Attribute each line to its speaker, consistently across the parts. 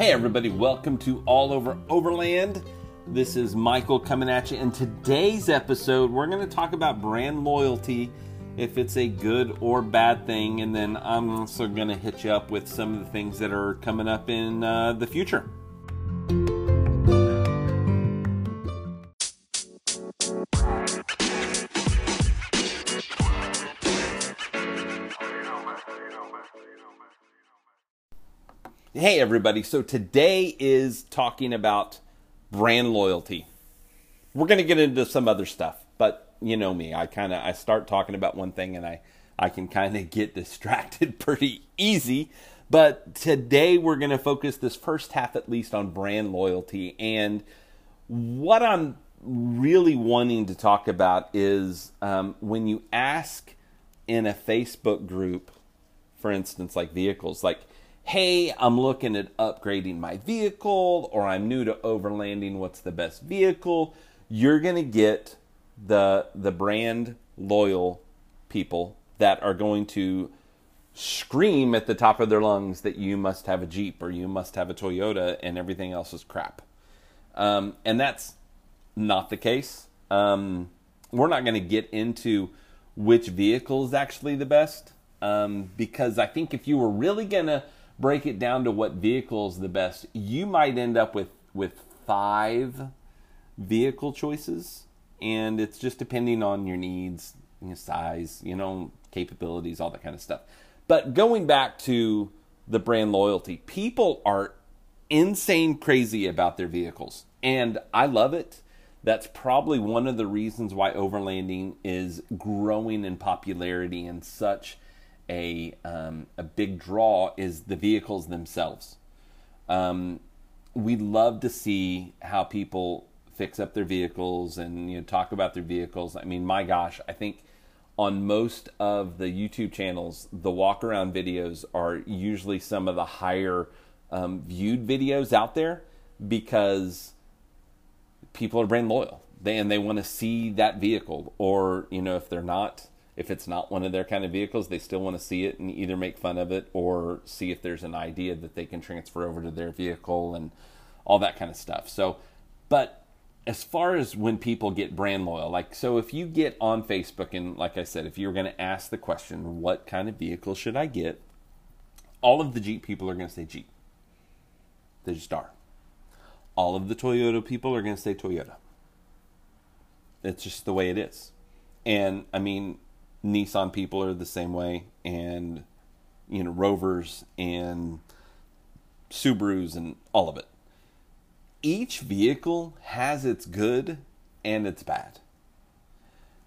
Speaker 1: Hey, everybody, welcome to All Over Overland. This is Michael coming at you. In today's episode, we're going to talk about brand loyalty, if it's a good or bad thing, and then I'm also going to hit you up with some of the things that are coming up in uh, the future. Hey, everybody. So today is talking about brand loyalty. We're going to get into some other stuff, but you know me. I kind of I start talking about one thing and I I can kind of get distracted pretty easy. But today we're going to focus this first half at least on brand loyalty and what I'm really wanting to talk about is um, when you ask in a Facebook group, for instance, like vehicles, like hey, I'm looking at upgrading my vehicle or I'm new to overlanding, what's the best vehicle? You're going to get the the brand loyal people that are going to scream at the top of their lungs that you must have a Jeep or you must have a Toyota and everything else is crap. Um, and that's not the case. Um, we're not going to get into which vehicle is actually the best um, because I think if you were really going to break it down to what vehicle is the best, you might end up with with five vehicle choices, and it's just depending on your needs, your size, you know, capabilities, all that kind of stuff. But going back to the brand loyalty, people are insane crazy about their vehicles, and I love it. That's probably one of the reasons why overlanding is growing in popularity and such a um, a big draw is the vehicles themselves. Um, we love to see how people fix up their vehicles and you know talk about their vehicles. I mean, my gosh, I think on most of the YouTube channels, the walk around videos are usually some of the higher um, viewed videos out there because people are brand loyal they, and they want to see that vehicle or you know if they're not if it's not one of their kind of vehicles, they still want to see it and either make fun of it or see if there's an idea that they can transfer over to their vehicle and all that kind of stuff. So, but as far as when people get brand loyal, like, so if you get on Facebook and, like I said, if you're going to ask the question, what kind of vehicle should I get? All of the Jeep people are going to say Jeep. They just are. All of the Toyota people are going to say Toyota. It's just the way it is. And I mean, Nissan people are the same way, and you know Rovers and Subarus and all of it. Each vehicle has its good and its bad.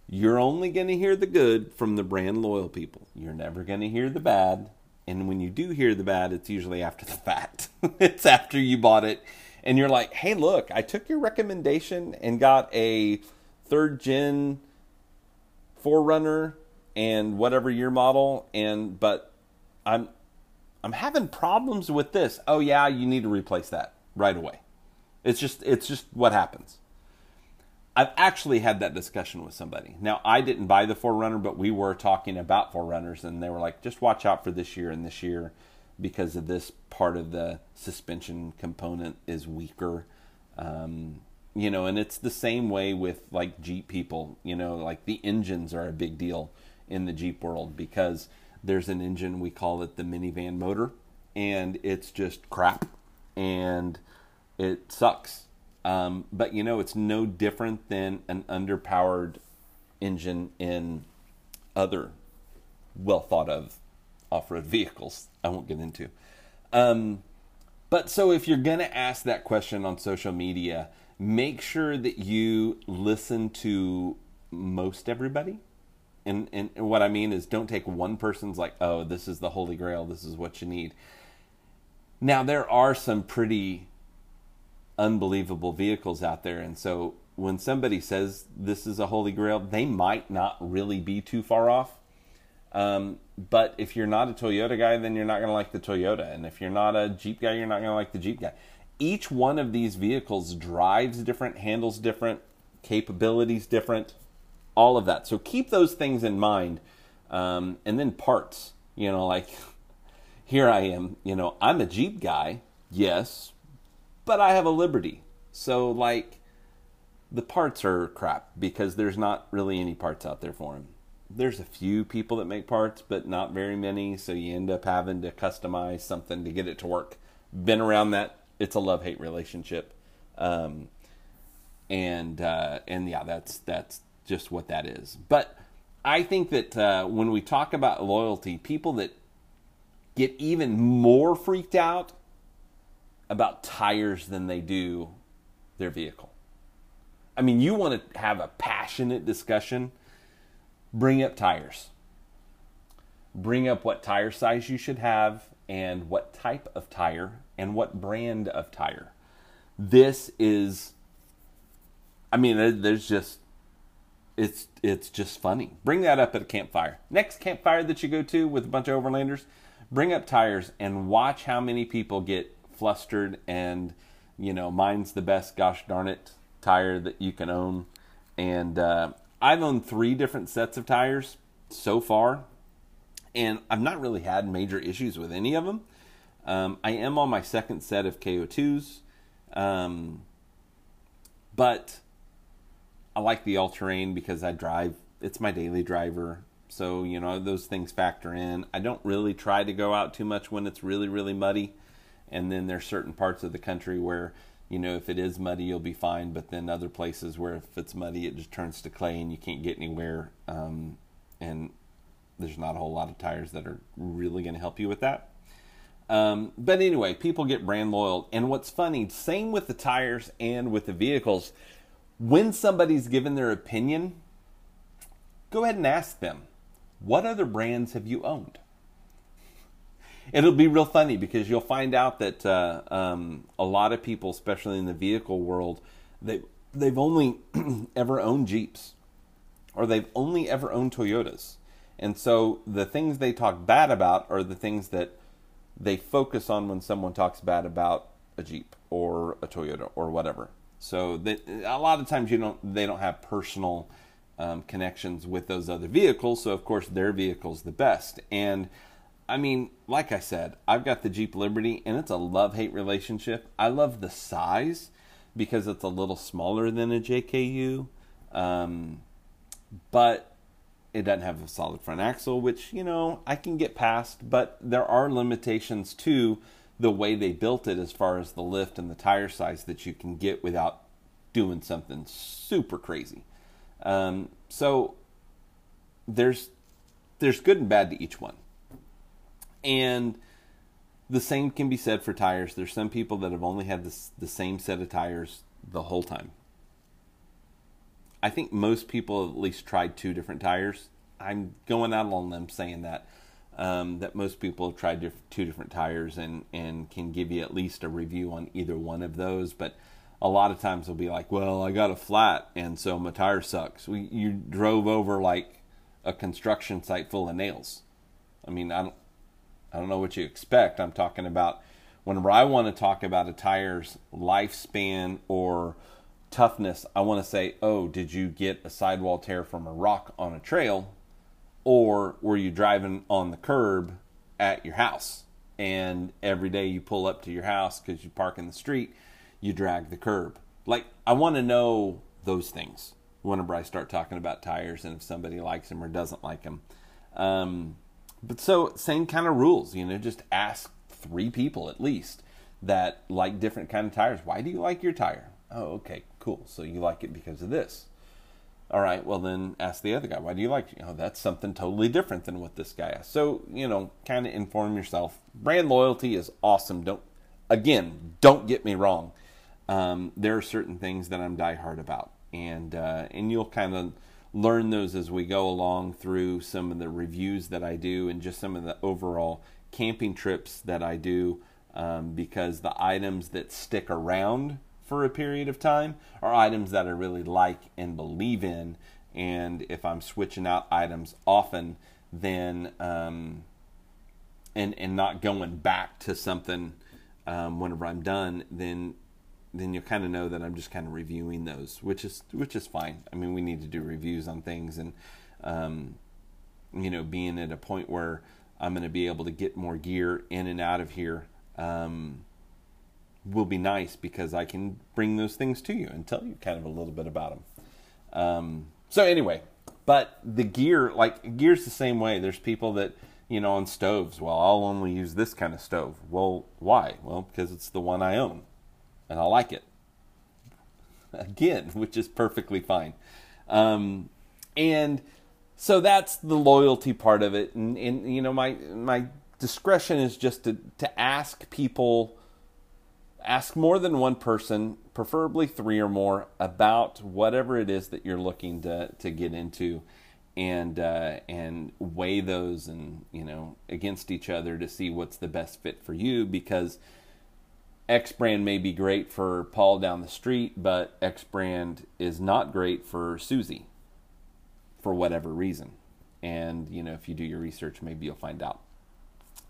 Speaker 1: You're only going to hear the good from the brand loyal people. You're never going to hear the bad. And when you do hear the bad, it's usually after the fact. it's after you bought it and you're like, hey, look, I took your recommendation and got a third gen 4Runner and whatever your model and but I'm I'm having problems with this. Oh yeah, you need to replace that right away. It's just it's just what happens. I've actually had that discussion with somebody. Now I didn't buy the 4Runner, but we were talking about 4Runners and they were like just watch out for this year and this year because of this part of the suspension component is weaker. Um, you know, and it's the same way with like Jeep people, you know, like the engines are a big deal in the Jeep world because there's an engine, we call it the minivan motor, and it's just crap and it sucks. Um, but you know, it's no different than an underpowered engine in other well thought of off road vehicles. I won't get into. Um, but so if you're going to ask that question on social media, make sure that you listen to most everybody and, and what I mean is don't take one person's like, oh, this is the holy grail, this is what you need. Now there are some pretty unbelievable vehicles out there, and so when somebody says this is a holy grail, they might not really be too far off. Um, but if you're not a Toyota guy, then you're not going to like the Toyota, and if you're not a Jeep guy, you're not going to like the Jeep guy. Each one of these vehicles drives different, handles different, capabilities different all of that. So keep those things in mind. Um, and then parts, you know, like here I am, you know, I'm a Jeep guy, Yes, but I have a Liberty. So, like, the parts are crap because there's not really any parts out there for them. There's a few people that make parts, but not very many. So, you end up having to customize something to get it to work. Been around that. It's a love hate relationship. Um, and uh, and yeah, that's that's just what that is. But I think that uh, when we talk about loyalty, people that get even more freaked out about tires than they do their vehicle. I mean, you want to have a passionate discussion, bring up tires. Bring up what tire size you should have and what type of tire and what brand of tire. This is I mean, there's just it's it's just funny. Bring that up at a campfire. Next campfire that you go to with a bunch of overlanders, bring up tires and watch how many people get flustered and you know mine's the best gosh darn it tire that you can own and uh, i've owned three different sets of tires so far and i've not really had major issues with any of them um, i am on my second set of ko2s um, but I like the all terrain because I drive. It's my daily driver, so you know those things factor in. I don't really try to go out too much when it's really really muddy, and then there's certain parts of the country where you know if it is muddy you'll be fine, but then other places where if it's muddy it just turns to clay and you can't get anywhere, um, and there's not a whole lot of tires that are really going to help you with that. Um, but anyway, people get brand loyal, and what's funny, same with the tires and with the vehicles when somebody's given their opinion, go ahead and ask them, what other brands have you owned? It'll be real funny because you'll find out that uh, um, a lot of people, especially in the vehicle world, they they've only ever owned Jeeps, or they've only ever owned Toyotas, and so the things they talk bad about are the things that they focus on when someone talks bad about a Jeep or a Toyota or whatever. So that a lot of times you don't they don't have personal um, connections with those other vehicles. So of course their vehicle's the best. And I mean, like I said, I've got the Jeep Liberty, and it's a love hate relationship. I love the size because it's a little smaller than a JKU, um, but it doesn't have a solid front axle, which you know I can get past. But there are limitations too the way they built it as far as the lift and the tire size that you can get without doing something super crazy. Um, so there's there's good and bad to each one, and the same can be said for tires. There's some people that have only had this, the same set of tires the whole time. I think most people at least tried two different tires. I'm going out on them saying that um, that most people try diff- two different tires and, and can give you at least a review on either one of those. But a lot of times they'll be like, well, I got a flat and so my tire sucks. We, you drove over like a construction site full of nails. I mean, I don't, I don't know what you expect. I'm talking about whenever I want to talk about a tire's lifespan or toughness, I want to say, oh, did you get a sidewall tear from a rock on a trail? Or were you driving on the curb at your house? And every day you pull up to your house because you park in the street you drag the curb. Like i want to know those things whenever i start talking about tires and if somebody likes them or doesn't like them um, but so same kind of rules you know just ask three people at least that like different kind of tires. Why do you like your tire? Oh okay cool. So you like it because of this all right, well then ask the other guy, why do you like? You know, that's something totally different than what this guy asked. So you know, kind of inform yourself. Brand loyalty is awesome. Don't again, don't get me wrong. Um, there are certain things that I'm diehard about, and uh, and you'll kind of learn those as we go along through some of the reviews that I do and just some of the overall camping trips that I do. Um, because the items that stick around for a period of time are items that I really like and believe in. And if I'm switching out items often, then um, and and not going back to something um, whenever I'm done, then then you'll kind of know that I'm just kind of reviewing those, which is which is fine. I mean, we need to do reviews on things, and um, you know, being at a point where I'm going to be able to get more gear in and out of here. Um, will be nice because I can bring those things to you and tell you kind of a little bit about them. Um, so anyway, but the gear, like gear's the same way. There's people that you know on stoves. Well, I'll only use this kind of stove. Well, why? Well, because it's the one I own, and I like it. Again, which is perfectly fine. Um, and so that's the loyalty part of it. And, and you know, my my discretion is just to to ask people ask more than one person, preferably three or more, about whatever it is that you're looking to to get into, and uh, and weigh those and you know against each other to see what's the best fit for you because. X brand may be great for Paul down the street, but X brand is not great for Susie for whatever reason. And, you know, if you do your research, maybe you'll find out.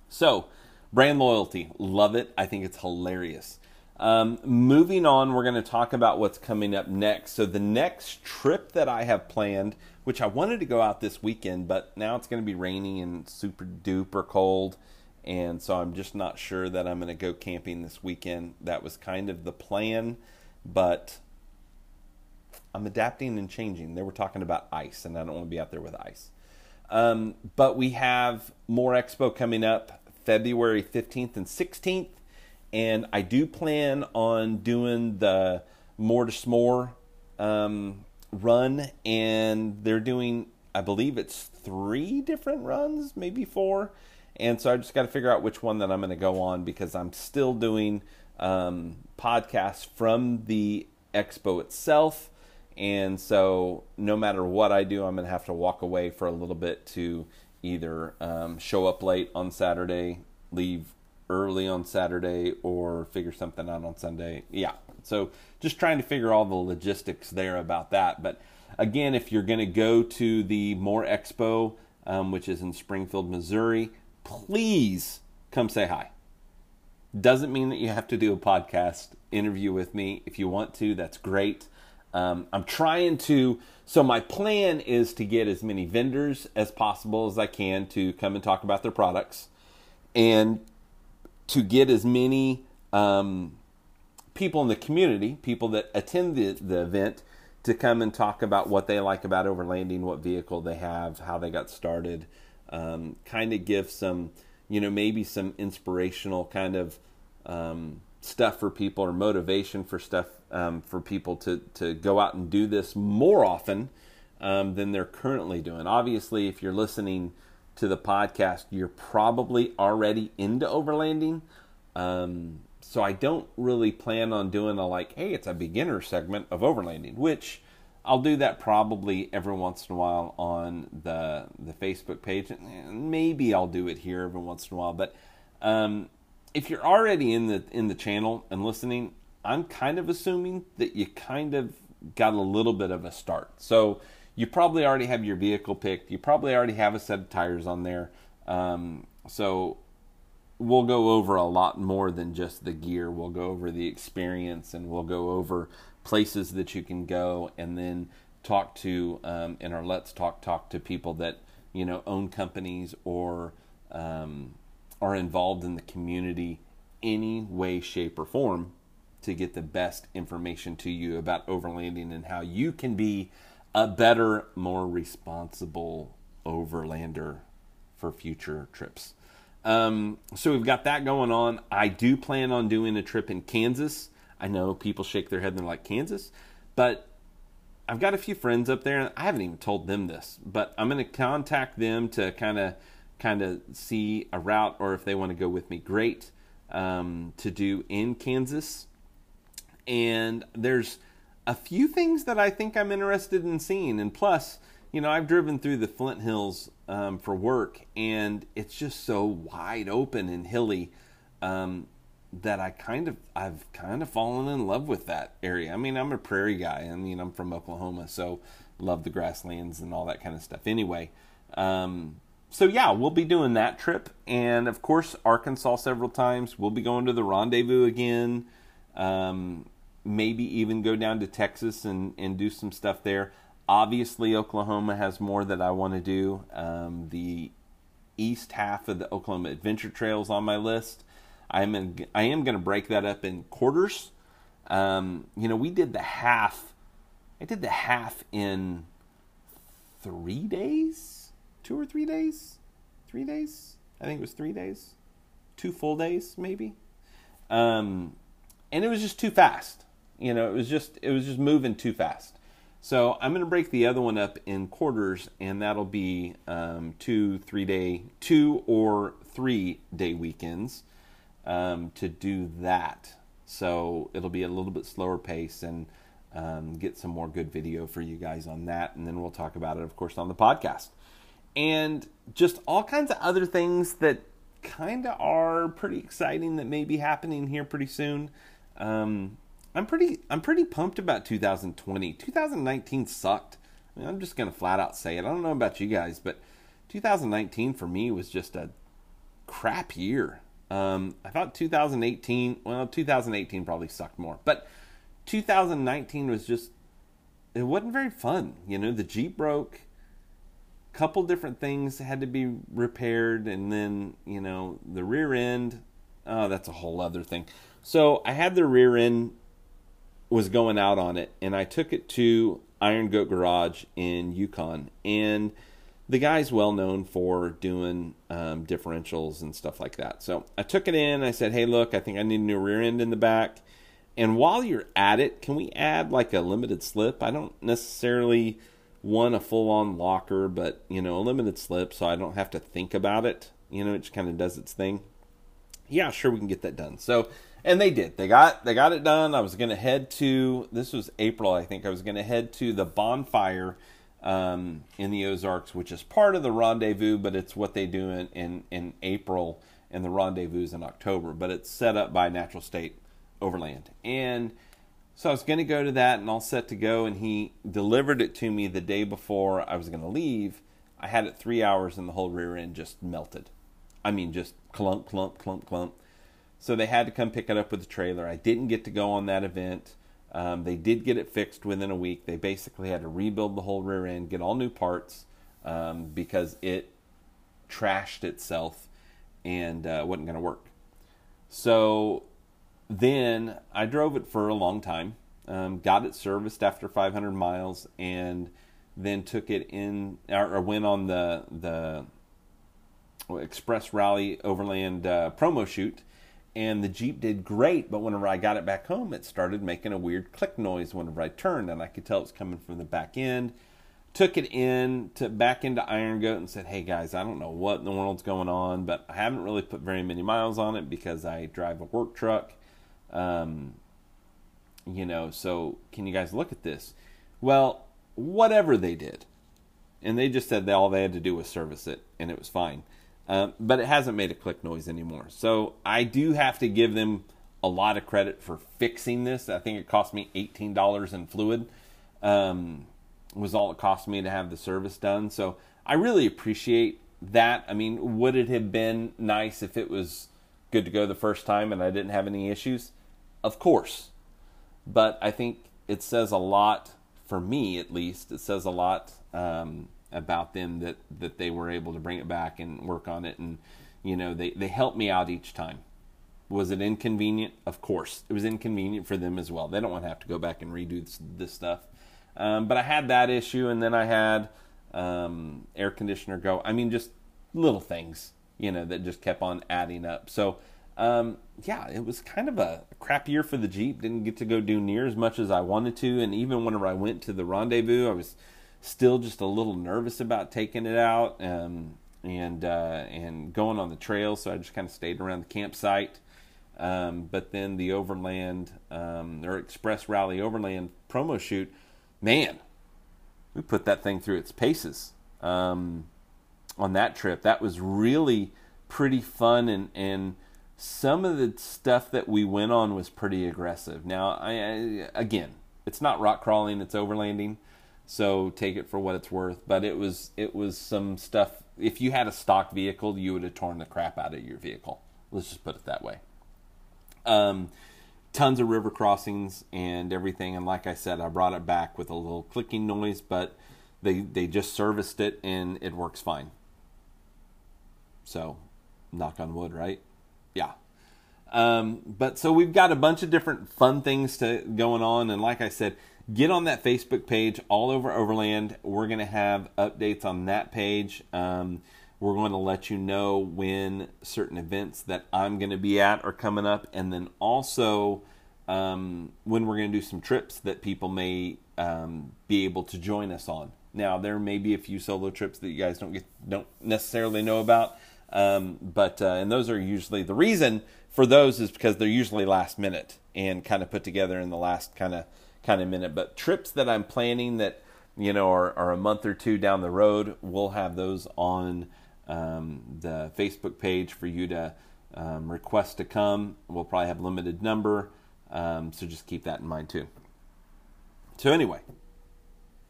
Speaker 1: So, brand loyalty, love it. I think it's hilarious. Um, moving on, we're going to talk about what's coming up next. So, the next trip that I have planned, which I wanted to go out this weekend, but now it's going to be rainy and super duper cold. And so I'm just not sure that I'm going to go camping this weekend. That was kind of the plan, but I'm adapting and changing. They were talking about ice, and I don't want to be out there with ice. Um, but we have more expo coming up February 15th and 16th and I do plan on doing the more to s'more um, run, and they're doing, I believe it's three different runs, maybe four, and so I just got to figure out which one that I'm going to go on because I'm still doing um, podcasts from the expo itself. And so, no matter what I do, I'm going to have to walk away for a little bit to either um, show up late on Saturday, leave early on Saturday or figure something out on Sunday. Yeah. So just trying to figure all the logistics there about that. But again, if you're going to go to the More Expo, um, which is in Springfield, Missouri, please come say hi. Doesn't mean that you have to do a podcast interview with me. If you want to, that's great. Um, I'm trying to, so my plan is to get as many vendors as possible as I can to come and talk about their products. And to get as many um, people in the community, people that attend the, the event, to come and talk about what they like about overlanding, what vehicle they have, how they got started, um, kind of give some, you know, maybe some inspirational kind of um, stuff for people or motivation for stuff um, for people to, to go out and do this more often um, than they're currently doing. Obviously, if you're listening to the podcast, you're probably already into overlanding. Um, so I don't really plan on doing a like, hey, it's a beginner segment of overlanding, which I'll do that probably every once in a while on the the Facebook page, and maybe I'll do it here every once in a while. But um, if you're already in the in the channel and listening, I'm kind of assuming that you kind of got a little bit of a start. So you probably already have your vehicle picked. You probably already have a set of tires on there. Um, so we'll go over a lot more than just the gear. We'll go over the experience and we'll go over places that you can go and then talk to um, in our let's talk talk to people that you know own companies or um, are involved in the community any way shape or form to get the best information to you about overlanding and how you can be a better, more responsible overlander for future trips. Um, so we've got that going on. I do plan on doing a trip in Kansas. I know people shake their head and they're like, Kansas? But I've got a few friends up there, and I haven't even told them this, but I'm going to contact them to kind of kind of see a route or if they want to go with me, great, um, to do in Kansas. And there's a few things that I think I'm interested in seeing. And plus, you know, I've driven through the Flint Hills um, for work, and it's just so wide open and hilly um, that I kind of I've kind of fallen in love with that area. I mean, I'm a prairie guy. I mean, I'm from Oklahoma, so love the grasslands and all that kind of stuff. Anyway, um, so yeah, we'll be doing that trip, and of course, Arkansas several times. We'll be going to the rendezvous again. Um, maybe even go down to Texas and, and do some stuff there. Obviously, Oklahoma has more that I want to do. Um, the east half of the Oklahoma Adventure Trails on my list. I'm in, I am going to break that up in quarters. Um, you know, we did the half. I did the half in three days, two or three days, three days. I think it was three days, two full days maybe. Um, and it was just too fast. You know, it was just it was just moving too fast. So I'm going to break the other one up in quarters, and that'll be um, two, three day, two or three day weekends um, to do that. So it'll be a little bit slower pace and um, get some more good video for you guys on that. And then we'll talk about it, of course, on the podcast. And just all kinds of other things that kind of are pretty exciting that may be happening here pretty soon. Um, I'm pretty I'm pretty pumped about 2020. 2019 sucked. I mean, I'm just gonna flat out say it. I don't know about you guys, but 2019 for me was just a crap year. Um, I thought 2018, well, 2018 probably sucked more, but 2019 was just it wasn't very fun. You know, the Jeep broke. Couple different things had to be repaired, and then you know the rear end. Oh, that's a whole other thing. So I had the rear end was going out on it, and I took it to Iron Goat Garage in Yukon, and the guy's well known for doing um, differentials and stuff like that. So I took it in. I said, "Hey, look, I think I need a new rear end in the back." And while you're at it, can we add like a limited slip? I don't necessarily want a full-on locker, but you know, a limited slip, so I don't have to think about it. You know, it just kind of does its thing. Yeah, sure, we can get that done. So and they did. They got they got it done. I was going to head to this was April, I think. I was going to head to the bonfire um, in the Ozarks, which is part of the rendezvous, but it's what they do in in, in April, and the rendezvous is in October. But it's set up by Natural State Overland, and so I was going to go to that and all set to go. And he delivered it to me the day before I was going to leave. I had it three hours, and the whole rear end just melted. I mean, just clump, clump, clump, clump so they had to come pick it up with the trailer. I didn't get to go on that event. Um, they did get it fixed within a week. They basically had to rebuild the whole rear end, get all new parts um, because it trashed itself and uh, wasn't going to work. So then I drove it for a long time, um, got it serviced after 500 miles, and then took it in or, or went on the the Express Rally Overland uh, promo shoot and the Jeep did great, but whenever I got it back home, it started making a weird click noise whenever I turned, and I could tell it was coming from the back end. Took it in to back into Iron Goat and said, "Hey guys, I don't know what in the world's going on, but I haven't really put very many miles on it because I drive a work truck. Um, you know, so can you guys look at this?" Well, whatever they did, and they just said that all they had to do was service it, and it was fine. Um, but it hasn't made a click noise anymore. So I do have to give them a lot of credit for fixing this. I think it cost me $18 in fluid. Um, was all it cost me to have the service done. So I really appreciate that. I mean, would it have been nice if it was good to go the first time and I didn't have any issues? Of course. But I think it says a lot, for me at least, it says a lot um, about them that that they were able to bring it back and work on it. And you know they they helped me out each time. Was it inconvenient? Of course. It was inconvenient for them as well. They don't want to have to go back and redo this, this stuff. Um, but i had that issue and then i had um, air conditioner go. I mean just little things you know that just kept on adding up. So um, yeah it was kind of a crap year for the jeep. Didn't get to go do near as much as i wanted to. And even whenever i went to the rendezvous i was still just a little nervous about taking it out um, and uh, and going on the trail. So I just kind of stayed around the campsite. Um, but then the Overland um, or Express Rally Overland promo shoot, man, we put that thing through its paces um, on that trip. That was really pretty fun and and some of the stuff that we went on was pretty aggressive. Now, I, I again, it's not rock crawling; it's overlanding. So take it for what it's worth. But it was it was some stuff. If you had a stock vehicle, you would have torn the crap out of your vehicle. Let's just put it that way. Um, tons of river crossings and everything. And like I said, I brought it back with a little clicking noise, but they they just serviced it and it works fine. So, knock on wood, right? Yeah. Um, but so we've got a bunch of different fun things to going on, and like I said, get on that Facebook page all over Overland. We're going to have updates on that page. Um, we're going to let you know when certain events that I'm going to be at are coming up, and then also um, when we're going to do some trips that people may um, be able to join us on. Now, there may be a few solo trips that you guys don't get don't necessarily know about, um, but uh, and those are usually the reason for those is because they're usually last minute and kind of put together in the last kind of kind of minute. But trips that I'm planning that you know are, are a month or two down the road, we'll have those on um, the Facebook page for you to um, request to come. We'll probably have limited number, um, so just keep that in mind too. So anyway,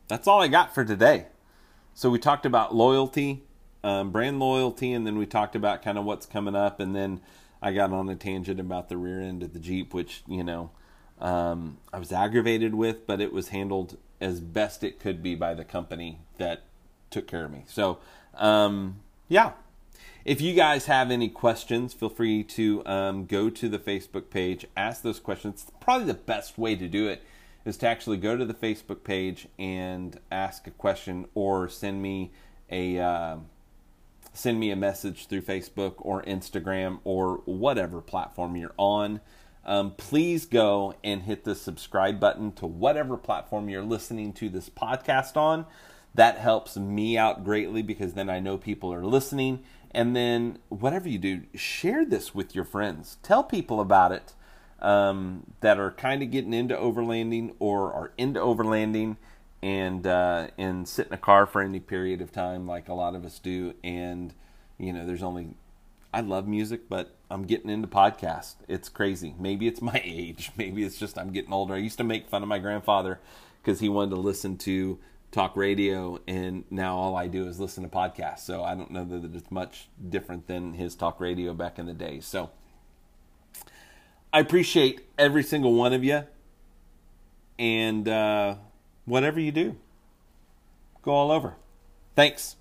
Speaker 1: that's all I got for today. So we talked about loyalty, um, brand loyalty, and then we talked about kind of what's coming up, and then I got on a tangent about the rear end of the Jeep, which, you know, um, I was aggravated with, but it was handled as best it could be by the company that took care of me. So, um, yeah. If you guys have any questions, feel free to um, go to the Facebook page, ask those questions. Probably the best way to do it is to actually go to the Facebook page and ask a question or send me a. Uh, send me a message through Facebook or Instagram or whatever platform you're on. Um, please go and hit the subscribe button to whatever platform you're listening to this podcast on. That helps me out greatly because then I know people are listening. And then, whatever you do, share this with your friends. Tell people about it um, that are kind of getting into overlanding or are into overlanding and uh, and sit in a car for any period of time, like a lot of us do. And you know, there's only I love music, but I'm getting into podcasts. It's crazy. Maybe it's my age. Maybe it's just I'm getting older. I used to make fun of my grandfather because he wanted to listen to talk radio, and now all I do is listen to podcasts. So I don't know that it's much different than his talk radio back in the day. So I appreciate every single one of you, and. Uh, whatever you do, go all over. Thanks.